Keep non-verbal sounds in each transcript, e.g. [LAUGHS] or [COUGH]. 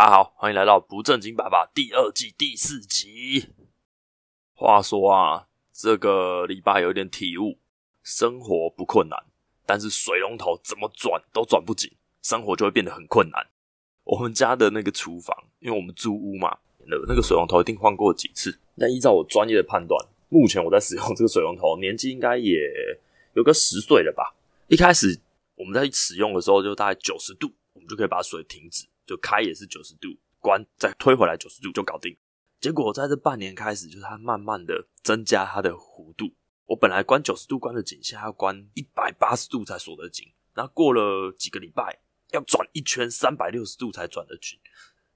大家好，欢迎来到不正经爸爸第二季第四集。话说啊，这个礼拜有点体悟，生活不困难，但是水龙头怎么转都转不紧，生活就会变得很困难。我们家的那个厨房，因为我们租屋嘛，那个水龙头一定换过几次。那依照我专业的判断，目前我在使用这个水龙头，年纪应该也有个十岁了吧。一开始我们在使用的时候，就大概九十度，我们就可以把水停止，就开也是九十度，关再推回来九十度就搞定。结果在这半年开始，就是它慢慢的增加它的弧度。我本来关九十度关的紧，现在要关一百八十度才锁得紧。然后过了几个礼拜，要转一圈三百六十度才转得紧。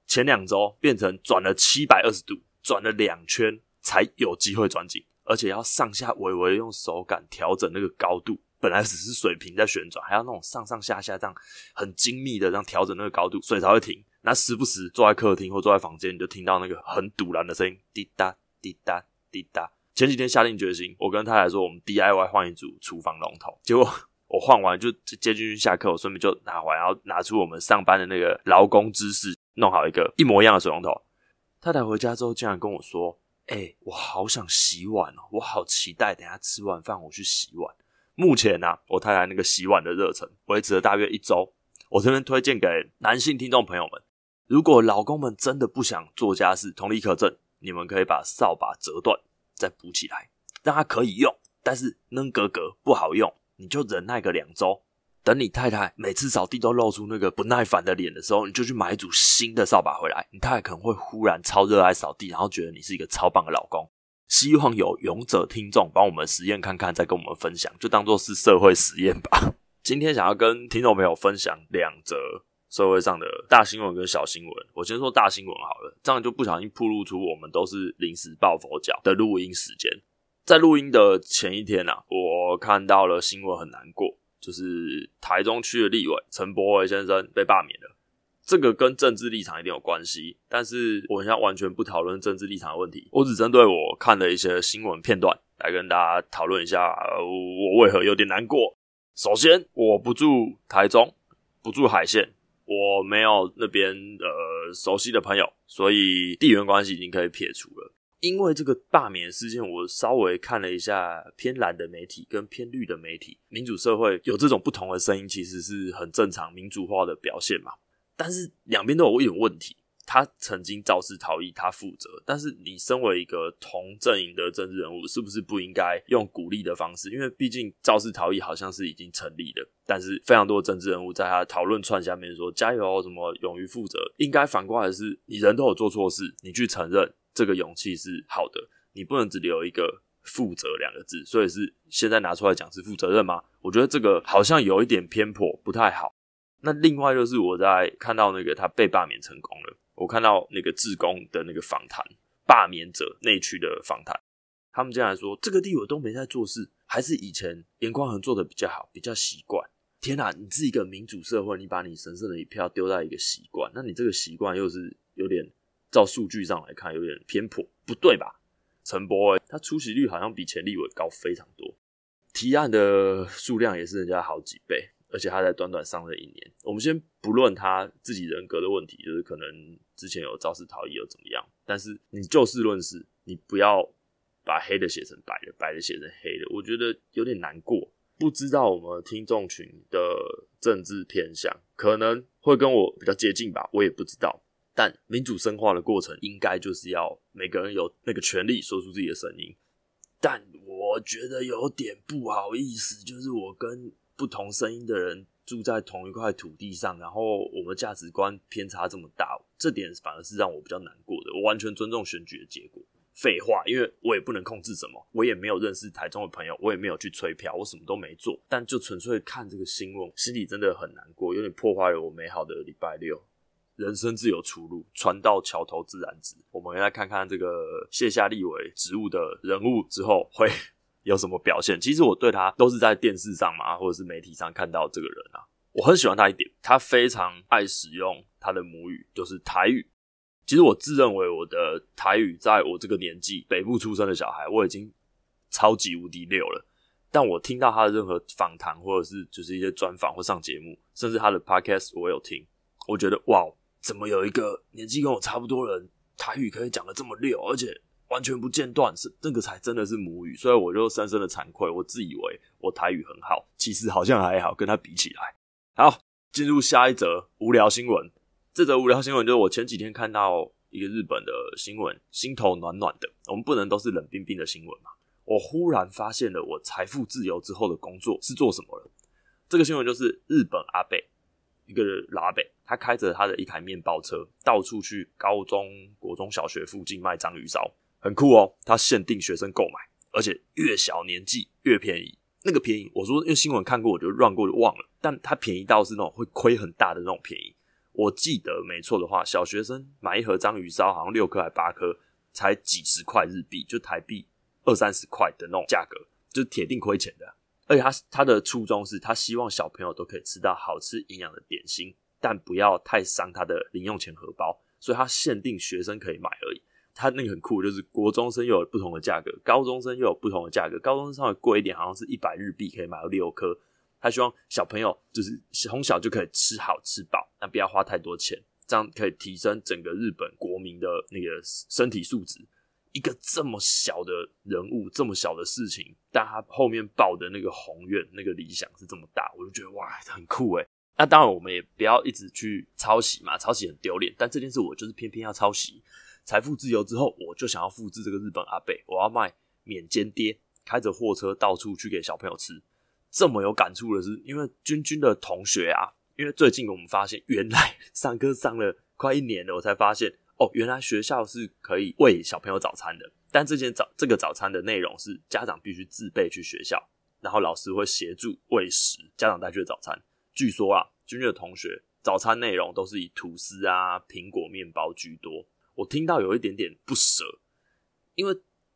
前两周变成转了七百二十度，转了两圈才有机会转紧，而且要上下微微用手感调整那个高度。本来只是水平在旋转，还要那种上上下下这样很精密的这样调整那个高度，水才会停。那时不时坐在客厅或坐在房间，你就听到那个很堵然的声音，滴答滴答滴答。前几天下定决心，我跟太太说，我们 DIY 换一组厨房龙头。结果 [LAUGHS] 我换完就接进去下课，我顺便就拿回来，然后拿出我们上班的那个劳工知识，弄好一个一模一样的水龙头。太太回家之后竟然跟我说：“哎、我好想洗碗哦，我好期待等下吃完饭我去洗碗。”目前呢、我太太那个洗碗的热忱维持了大约一周。我这边推荐给男性听众朋友们，如果老公们真的不想做家事，同理可证，你们可以把扫把折断再补起来，让它可以用，但是扔格格不好用，你就忍耐个两周。等你太太每次扫地都露出那个不耐烦的脸的时候，你就去买一组新的扫把回来，你太太可能会忽然超热爱扫地，然后觉得你是一个超棒的老公。希望有勇者听众帮我们实验看看，再跟我们分享，就当做是社会实验吧。[LAUGHS] 今天想要跟听众朋友分享两则社会上的大新闻跟小新闻。我先说大新闻好了，这样就不小心暴露出我们都是临时抱佛脚的录音时间。在录音的前一天啊，我看到了新闻，很难过，就是台中区的立委陈柏惟先生被罢免了。这个跟政治立场一定有关系，但是我现在完全不讨论政治立场的问题，我只针对我看的一些新闻片段来跟大家讨论一下，我为何有点难过。首先，我不住台中，不住海线，我没有那边呃熟悉的朋友，所以地缘关系已经可以撇除了。因为这个罢免事件，我稍微看了一下偏蓝的媒体跟偏绿的媒体，民主社会有这种不同的声音，其实是很正常民主化的表现嘛。但是两边都有一点问题，他曾经肇事逃逸，他负责。但是你身为一个同阵营的政治人物，是不是不应该用鼓励的方式？因为毕竟肇事逃逸好像是已经成立的，但是非常多的政治人物在他讨论串下面说加油，什么勇于负责，应该反过来是，你人都有做错事，你去承认这个勇气是好的，你不能只留一个负责两个字。所以是现在拿出来讲是负责任吗？我觉得这个好像有一点偏颇，不太好。那另外就是我在看到那个他被罢免成功了，我看到那个志工的那个访谈，罢免者内区的访谈，他们竟然说这个地委都没在做事，还是以前颜宽恒做的比较好，比较习惯。天哪，你是一个民主社会，你把你神圣的一票丢在一个习惯，那你这个习惯又是有点照数据上来看有点偏颇，不对吧？陈柏惟他出席率好像比前立委高非常多，提案的数量也是人家好几倍。而且他在短短上任一年，我们先不论他自己人格的问题，就是可能之前有肇事逃逸又怎么样，但是你就事论事，你不要把黑的写成白的，白的写成黑的，我觉得有点难过。不知道我们听众群的政治偏向，可能会跟我比较接近吧，我也不知道。但民主深化的过程，应该就是要每个人有那个权利说出自己的声音。但我觉得有点不好意思，就是我跟。不同声音的人住在同一块土地上，然后我们价值观偏差这么大，这点反而是让我比较难过的。我完全尊重选举的结果。废话，因为我也不能控制什么，我也没有认识台中的朋友，我也没有去催票，我什么都没做。但就纯粹看这个新闻，心里真的很难过，有点破坏了我美好的礼拜六。人生自有出路，船到桥头自然直。我们来看看这个卸下立委职务的人物之后会。有什么表现？其实我对他都是在电视上嘛，或者是媒体上看到这个人啊。我很喜欢他一点，他非常爱使用他的母语，就是台语。其实我自认为我的台语，在我这个年纪，北部出生的小孩，我已经超级无敌溜了。但我听到他的任何访谈，或者是就是一些专访或上节目，甚至他的 podcast，我有听，我觉得哇，怎么有一个年纪跟我差不多人，台语可以讲得这么溜，而且完全不间断，是这个才真的是母语。所以我就深深的惭愧，我自以为我台语很好，其实好像还好，跟他比起来。好，进入下一则无聊新闻。这则无聊新闻就是我前几天看到一个日本的新闻，心头暖暖的。我们不能都是冷冰冰的新闻嘛。我忽然发现了，我财富自由之后的工作是做什么了。这个新闻就是日本阿伯。一个老阿伯，他开着他的一台面包车，到处去高中、国中小学附近卖章鱼烧，很酷哦。他限定学生购买，而且越小年纪越便宜。那个便宜，我说因为新闻看过，我就乱过就忘了。但他便宜到是那种会亏很大的那种便宜。我记得没错的话，小学生买一盒章鱼烧，好像六颗还八颗，才几十块日币，就台币二三十块的那种价格，就是铁定亏钱的。而且他他的初衷是他希望小朋友都可以吃到好吃营养的点心，但不要太伤他的零用钱荷包，所以他限定学生可以买而已。他那个很酷，就是国中生又有不同的价格，高中生又有不同的价格。高中生稍微贵一点，好像是一百日币可以买到六颗。他希望小朋友就是从小就可以吃好吃饱，但不要花太多钱，这样可以提升整个日本国民的那个身体素质。一个这么小的人物，这么小的事情，但他后面抱的那个宏愿、那个理想是这么大，我就觉得哇，很酷诶。那当然，我们也不要一直去抄袭嘛，抄袭很丢脸。但这件事我就是偏偏要抄袭。财富自由之后，我就想要复制这个日本阿贝，我要卖免煎爹，开着货车到处去给小朋友吃。这么有感触的是，因为君君的同学啊，因为最近我们发现，原来上课上了快一年了，我才发现。哦，原来学校是可以喂小朋友早餐的，但这件早这个早餐的内容是家长必须自备去学校，然后老师会协助喂食家长带去的早餐。据说啊，君君的同学早餐内容都是以吐司啊、苹果面包居多。我听到有一点点不舍，因为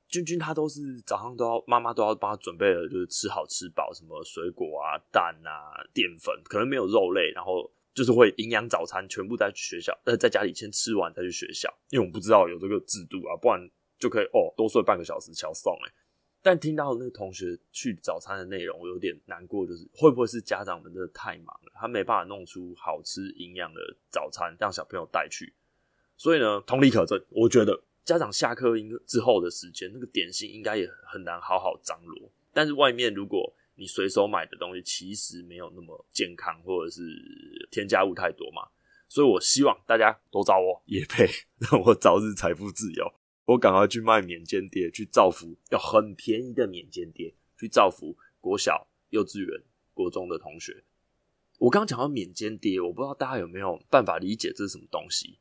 君君他都是早上都要妈妈都要帮他准备了，就是吃好吃饱，什么水果啊、蛋啊、淀粉，可能没有肉类，然后。就是会营养早餐全部在学校，呃，在家里先吃完再去学校，因为我们不知道有这个制度啊，不然就可以哦多睡半个小时敲送哎。但听到那个同学去早餐的内容，我有点难过，就是会不会是家长们真的太忙了，他没办法弄出好吃营养的早餐让小朋友带去。所以呢，同理可证，我觉得家长下课应之后的时间，那个点心应该也很难好好张罗。但是外面如果你随手买的东西其实没有那么健康，或者是添加物太多嘛，所以我希望大家都找我也配，[LAUGHS] 让我早日财富自由。我赶快去卖免煎爹，去造福要很便宜的免煎爹，去造福国小、幼稚园、国中的同学。我刚刚讲到免煎爹，我不知道大家有没有办法理解这是什么东西。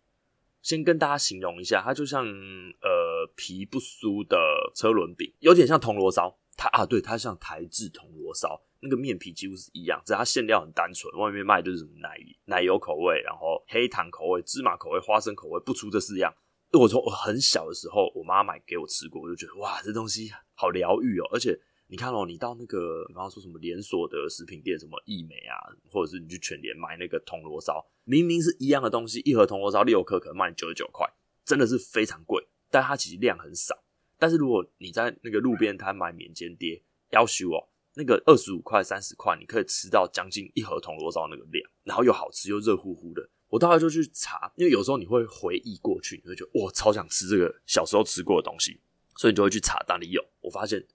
先跟大家形容一下，它就像呃皮不酥的车轮饼，有点像铜锣烧。它啊，对，它像台制铜锣烧，那个面皮几乎是一样，只是它馅料很单纯，外面卖的就是什么奶奶油口味，然后黑糖口味、芝麻口味、花生口味，不出这四样。我从我很小的时候，我妈买给我吃过，我就觉得哇，这东西好疗愈哦。而且你看哦，你到那个，比方说什么连锁的食品店，什么易美啊，或者是你去全联买那个铜锣烧，明明是一样的东西，一盒铜锣烧六颗可能卖九十九块，真的是非常贵，但它其实量很少。但是如果你在那个路边摊买免煎爹，要求哦，那个二十五块、三十块，你可以吃到将近一盒铜锣烧那个量，然后又好吃又热乎乎的。我大概就去查，因为有时候你会回忆过去，你会觉得哇，超想吃这个小时候吃过的东西，所以你就会去查哪里有。我发现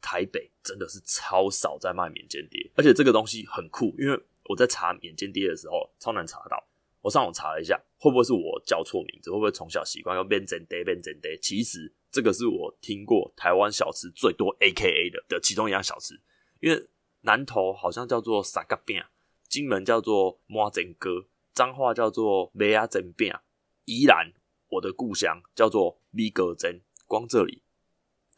台北真的是超少在卖免煎爹，而且这个东西很酷，因为我在查免煎爹的时候超难查到。我上网查了一下，会不会是我叫错名字？会不会从小习惯用免煎爹、免煎爹？其实。这个是我听过台湾小吃最多 AKA 的的其中一样小吃，因为南投好像叫做三角饼，金门叫做摩煎哥，彰化叫做麦仔煎饼，宜兰我的故乡叫做米糕煎。光这里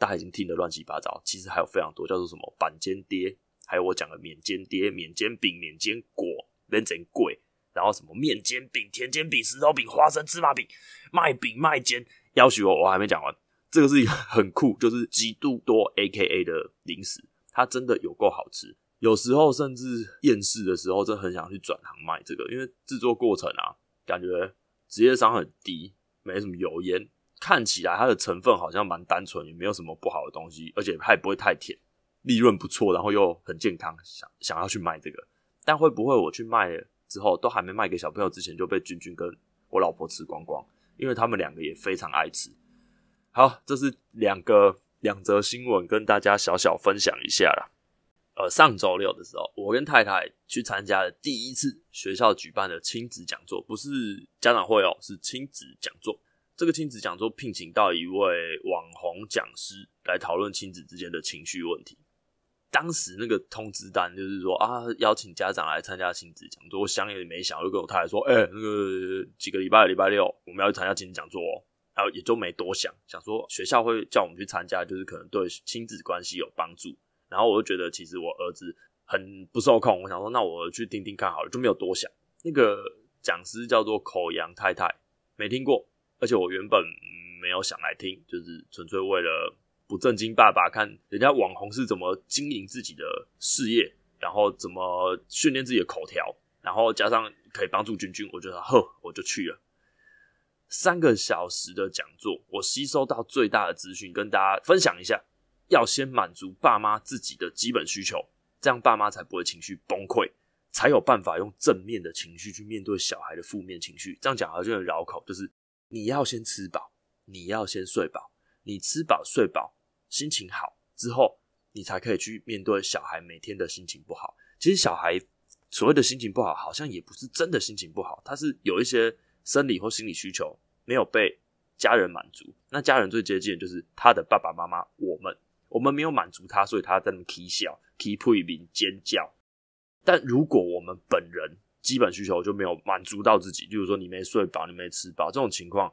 大家已经听得乱七八糟，其实还有非常多叫做什么板煎爹，还有我讲的免煎爹、免煎饼、免煎果、免煎粿，然后什么面煎饼、甜煎饼、石头饼、花生芝麻饼、麦饼麦煎，要许我我还没讲完。这个是一个很酷，就是极度多 AKA 的零食，它真的有够好吃。有时候甚至厌世的时候，真的很想去转行卖这个，因为制作过程啊，感觉职业伤很低，没什么油烟，看起来它的成分好像蛮单纯，也没有什么不好的东西，而且它也不会太甜，利润不错，然后又很健康，想想要去卖这个。但会不会我去卖了之后，都还没卖给小朋友之前，就被君君跟我老婆吃光光，因为他们两个也非常爱吃。好，这是两个两则新闻，跟大家小小分享一下啦。呃，上周六的时候，我跟太太去参加了第一次学校举办的亲子讲座，不是家长会哦，是亲子讲座。这个亲子讲座聘请到一位网红讲师来讨论亲子之间的情绪问题。当时那个通知单就是说啊，邀请家长来参加亲子讲座。我想也没想，就跟我太太说，哎、那个几个礼拜礼拜六我们要去参加亲子讲座哦。然后也就没多想，想说学校会叫我们去参加，就是可能对亲子关系有帮助。然后我就觉得，其实我儿子很不受控。我想说，那我去听听看好了，就没有多想。那个讲师叫做口阳太太，没听过，而且我原本没有想来听，就是纯粹为了不正经爸爸看人家网红是怎么经营自己的事业，然后怎么训练自己的口条，然后加上可以帮助君君，我觉得呵，我就去了。三个小时的讲座，我吸收到最大的资讯，跟大家分享一下。要先满足爸妈自己的基本需求，这样爸妈才不会情绪崩溃，才有办法用正面的情绪去面对小孩的负面情绪。这样讲好像很绕口，就是你要先吃饱，你要先睡饱，你吃饱睡饱，心情好之后，你才可以去面对小孩每天的心情不好。其实小孩所谓的心情不好，好像也不是真的心情不好，他是有一些生理或心理需求没有被家人满足。那家人最接近的就是他的爸爸妈妈，我们。我们没有满足他，所以他在那起笑、起屁民尖叫。但如果我们本人基本需求就没有满足到自己，例如说你没睡饱、你没吃饱这种情况，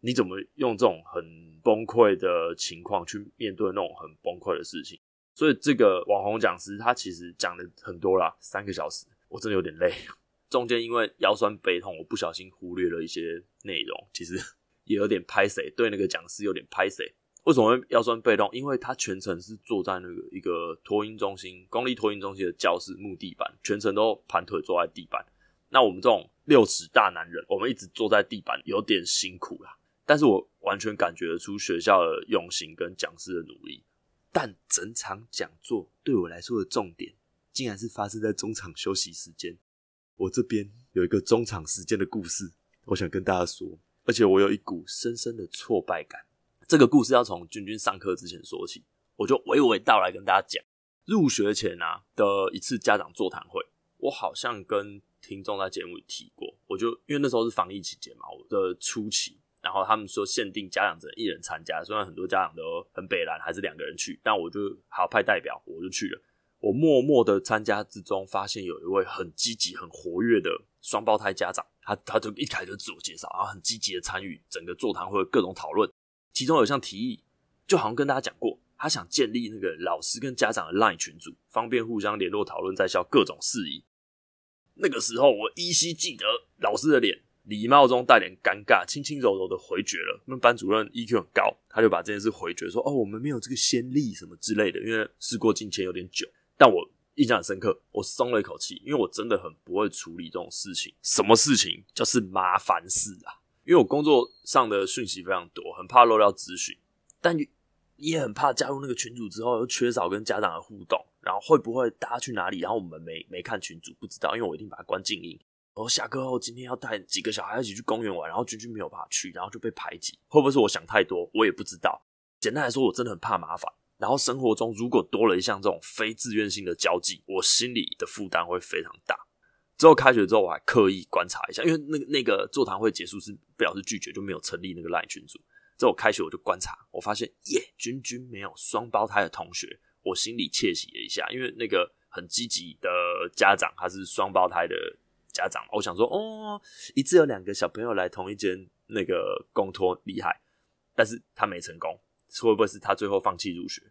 你怎么用这种很崩溃的情况去面对那种很崩溃的事情？所以这个网红讲师他其实讲了很多啦，三个小时，我真的有点累。中间因为腰酸背痛，我不小心忽略了一些内容，其实 [LAUGHS] 也有点拍谁，对那个讲师有点拍谁。为什么会腰酸背痛？因为他全程是坐在那个一个托婴中心、公立托婴中心的教室木地板，全程都盘腿坐在地板。那我们这种六尺大男人，我们一直坐在地板，有点辛苦啦。但是我完全感觉得出学校的用心跟讲师的努力。但整场讲座对我来说的重点，竟然是发生在中场休息时间。我这边有一个中场时间的故事，我想跟大家说，而且我有一股深深的挫败感。这个故事要从君君上课之前说起，我就娓娓道来跟大家讲。入学前啊的一次家长座谈会，我好像跟听众在节目里提过。我就因为那时候是防疫期间嘛，我的初期，然后他们说限定家长只能一人参加，虽然很多家长都很北烂，还是两个人去，但我就好派代表，我就去了。我默默的参加之中，发现有一位很积极、很活跃的双胞胎家长，他他就一开始就自我介绍，然后很积极的参与整个座谈会各种讨论。其中有项提议，就好像跟大家讲过，他想建立那个老师跟家长的 LINE 群组，方便互相联络讨论在校各种事宜。那个时候，我依稀记得老师的脸，礼貌中带点尴尬，轻轻柔柔的回绝了。那班主任 EQ 很高，他就把这件事回绝说：“哦，我们没有这个先例什么之类的。”因为事过境迁有点久，但我印象很深刻，我松了一口气，因为我真的很不会处理这种事情。什么事情？就是麻烦事啊。因为我工作上的讯息非常多，很怕漏掉资讯，但也很怕加入那个群组之后又缺少跟家长的互动，然后会不会大家去哪里，然后我们没没看群组，不知道，因为我一定把它关静音。然后下课后今天要带几个小孩一起去公园玩，然后君君没有办法去，然后就被排挤，会不会是我想太多？我也不知道。简单来说，我真的很怕麻烦。然后生活中如果多了一项这种非自愿性的交际，我心里的负担会非常大。之后开学之后，我还刻意观察一下，因为那个那个座谈会结束是表示拒绝，就没有成立那个 LINE 群组。之后开学我就观察，我发现耶，君君没有双胞胎的同学，我心里窃喜了一下，因为那个很积极的家长他是双胞胎的家长，我想说哦，一次有两个小朋友来同一间那个公托厉害，但是他没成功，会不会是他最后放弃入学？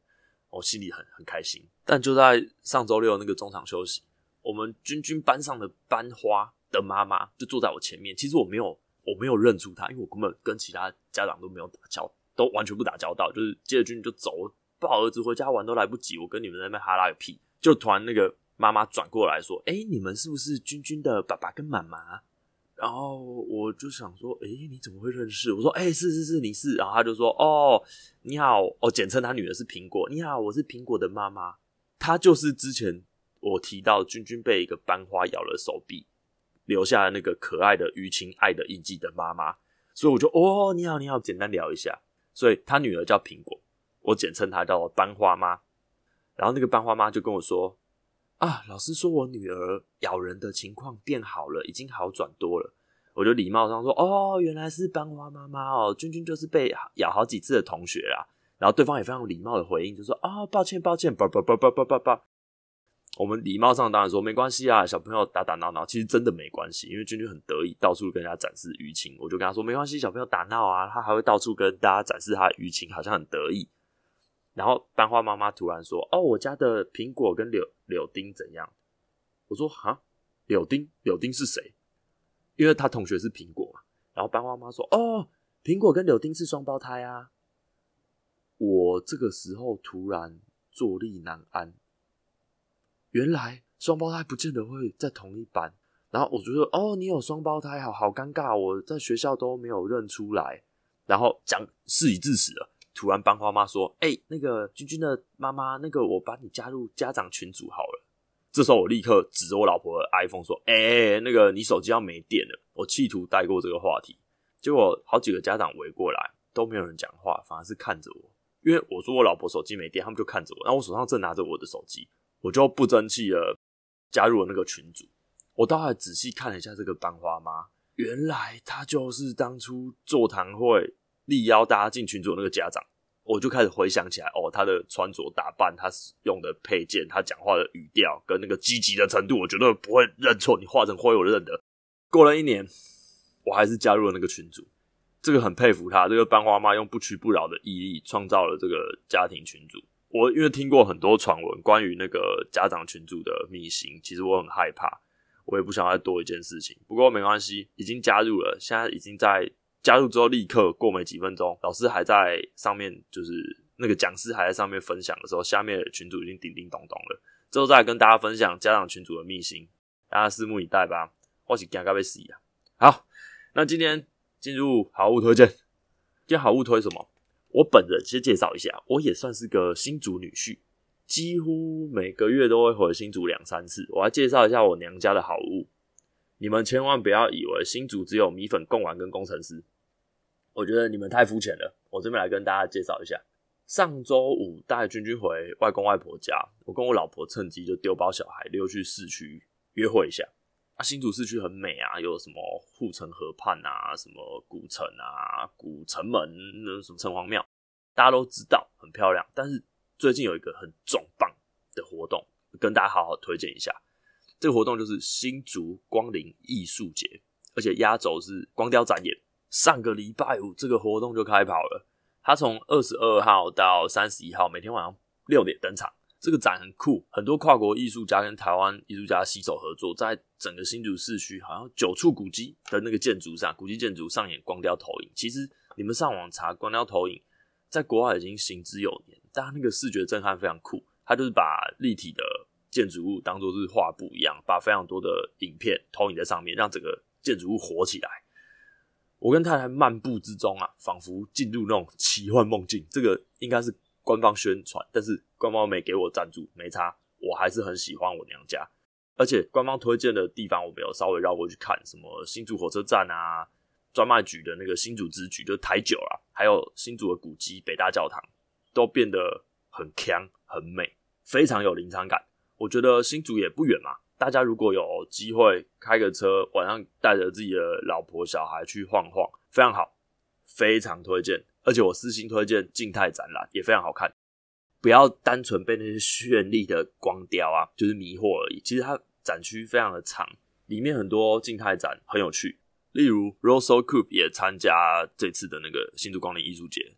我心里很很开心。但就在上周六那个中场休息。我们君君班上的班花的妈妈就坐在我前面，其实我没有，我没有认出她，因为我根本跟其他家长都没有打交，都完全不打交道，就是接着君君就走，抱儿子回家玩都来不及，我跟你们在那边哈拉个屁，就突然那个妈妈转过来说：“哎、你们是不是君君的爸爸跟妈妈？”然后我就想说：“哎、你怎么会认识？”我说：“哎、是是是，你是。”然后他就说：“哦，你好，哦，简称他女儿是苹果，你好，我是苹果的妈妈，她就是之前。”我提到君君被一个班花咬了手臂，留下了那个可爱的淤青爱的印记的妈妈，所以我就哦，你好你好，简单聊一下。所以他女儿叫苹果，我简称她叫班花妈。然后那个班花妈就跟我说啊，老师说我女儿咬人的情况变好了，已经好转多了。我就礼貌上说哦，原来是班花妈妈哦，君君就是被咬好几次的同学啦。然后对方也非常礼貌的回应，就说啊，抱歉抱歉，叭叭叭叭叭叭叭。我们礼貌上当然说没关系啊，小朋友打打闹闹，其实真的没关系，因为君君很得意，到处跟人家展示淤青。我就跟他说没关系，小朋友打闹啊，他还会到处跟大家展示他的淤青，好像很得意。然后班花妈妈突然说：“哦，我家的苹果跟柳柳丁怎样？”我说：“哈，柳丁，柳丁是谁？”因为他同学是苹果嘛。然后班花妈说：“哦，苹果跟柳丁是双胞胎啊。”我这个时候突然坐立难安。原来双胞胎不见得会在同一班，然后我觉得哦，你有双胞胎，好好尴尬，我在学校都没有认出来。然后讲事已至此了，突然班花妈说：“哎、那个君君的妈妈，那个我把你加入家长群组好了。”这时候我立刻指着我老婆的 iPhone 说：“哎、那个你手机要没电了。”我企图带过这个话题，结果好几个家长围过来，都没有人讲话，反而是看着我，因为我说我老婆手机没电，他们就看着我，然后我手上正拿着我的手机。我就不争气了，加入了那个群组。我倒还仔细看了一下这个班花妈，原来她就是当初座谈会力邀大家进群组的那个家长。我就开始回想起来，哦，她的穿着打扮，她用的配件，她讲话的语调，跟那个积极的程度，我绝对不会认错。你化成灰，我认得。过了一年，我还是加入了那个群组。这个很佩服她，这个班花妈用不屈不挠的毅力，创造了这个家庭群组。我因为听过很多传闻，关于那个家长群组的秘辛，其实我很害怕，我也不想再多一件事情。不过没关系，已经加入了，现在已经在加入之后立刻过没几分钟，老师还在上面，就是那个讲师还在上面分享的时候，下面的群组已经叮叮咚咚了。之后再跟大家分享家长群组的秘辛，大家拭目以待吧。我是惊到要死啊！好，那今天进入好物推荐，今天好物推什么？我本人先介绍一下，我也算是个新竹女婿，几乎每个月都会回新竹两三次。我来介绍一下我娘家的好物，你们千万不要以为新竹只有米粉贡丸跟工程师，我觉得你们太肤浅了。我这边来跟大家介绍一下，上周五带君君回外公外婆家，我跟我老婆趁机就丢包小孩溜去市区约会一下。啊，新竹市区很美啊，有什么护城河畔啊，什么古城啊，古城门，那什么城隍庙，大家都知道很漂亮。但是最近有一个很重磅的活动，跟大家好好推荐一下。这个活动就是新竹光临艺术节，而且压轴是光雕展演。上个礼拜五这个活动就开跑了，它从二十二号到三十一号，每天晚上六点登场。这个展很酷，很多跨国艺术家跟台湾艺术家携手合作，在整个新竹市区，好像九处古迹的那个建筑上，古迹建筑上演光雕投影。其实你们上网查光雕投影，在国外已经行之有年，但那个视觉震撼非常酷。它就是把立体的建筑物当做是画布一样，把非常多的影片投影在上面，让整个建筑物活起来。我跟太太漫步之中啊，仿佛进入那种奇幻梦境。这个应该是。官方宣传，但是官方没给我赞助，没差，我还是很喜欢我娘家。而且官方推荐的地方，我没有稍微绕过去看，什么新竹火车站啊，专卖局的那个新竹之局，就台九啊，还有新竹的古迹北大教堂，都变得很强、很美，非常有临场感。我觉得新竹也不远嘛，大家如果有机会开个车，晚上带着自己的老婆小孩去晃晃，非常好，非常推荐。而且我私心推荐静态展览也非常好看，不要单纯被那些绚丽的光雕啊，就是迷惑而已。其实它展区非常的长，里面很多静态展很有趣。例如 Russell Coop 也参加这次的那个新竹光临艺术节，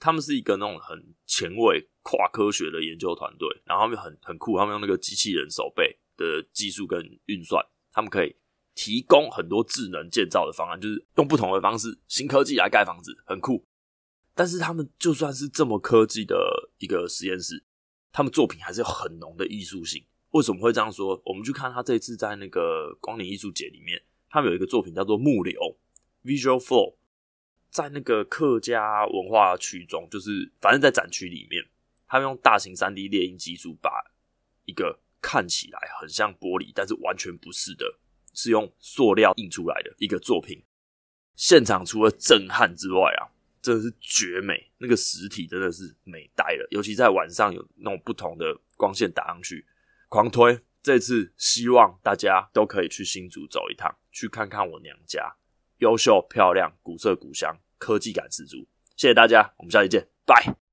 他们是一个那种很前卫、跨科学的研究团队，然后他们很很酷，他们用那个机器人手背的技术跟运算，他们可以提供很多智能建造的方案，就是用不同的方式、新科技来盖房子，很酷。但是他们就算是这么科技的一个实验室，他们作品还是有很浓的艺术性。为什么会这样说？我们去看他这次在那个光年艺术节里面，他们有一个作品叫做木流 （Visual Flow），在那个客家文化区中，就是反正在展区里面，他们用大型三 D 猎鹰技术，把一个看起来很像玻璃，但是完全不是的是用塑料印出来的一个作品。现场除了震撼之外啊，真的是绝美，那个实体真的是美呆了。尤其在晚上有那种不同的光线打上去，狂推。这次希望大家都可以去新竹走一趟，去看看我娘家，优秀、漂亮、古色古香、科技感十足。谢谢大家，我们下期见，拜。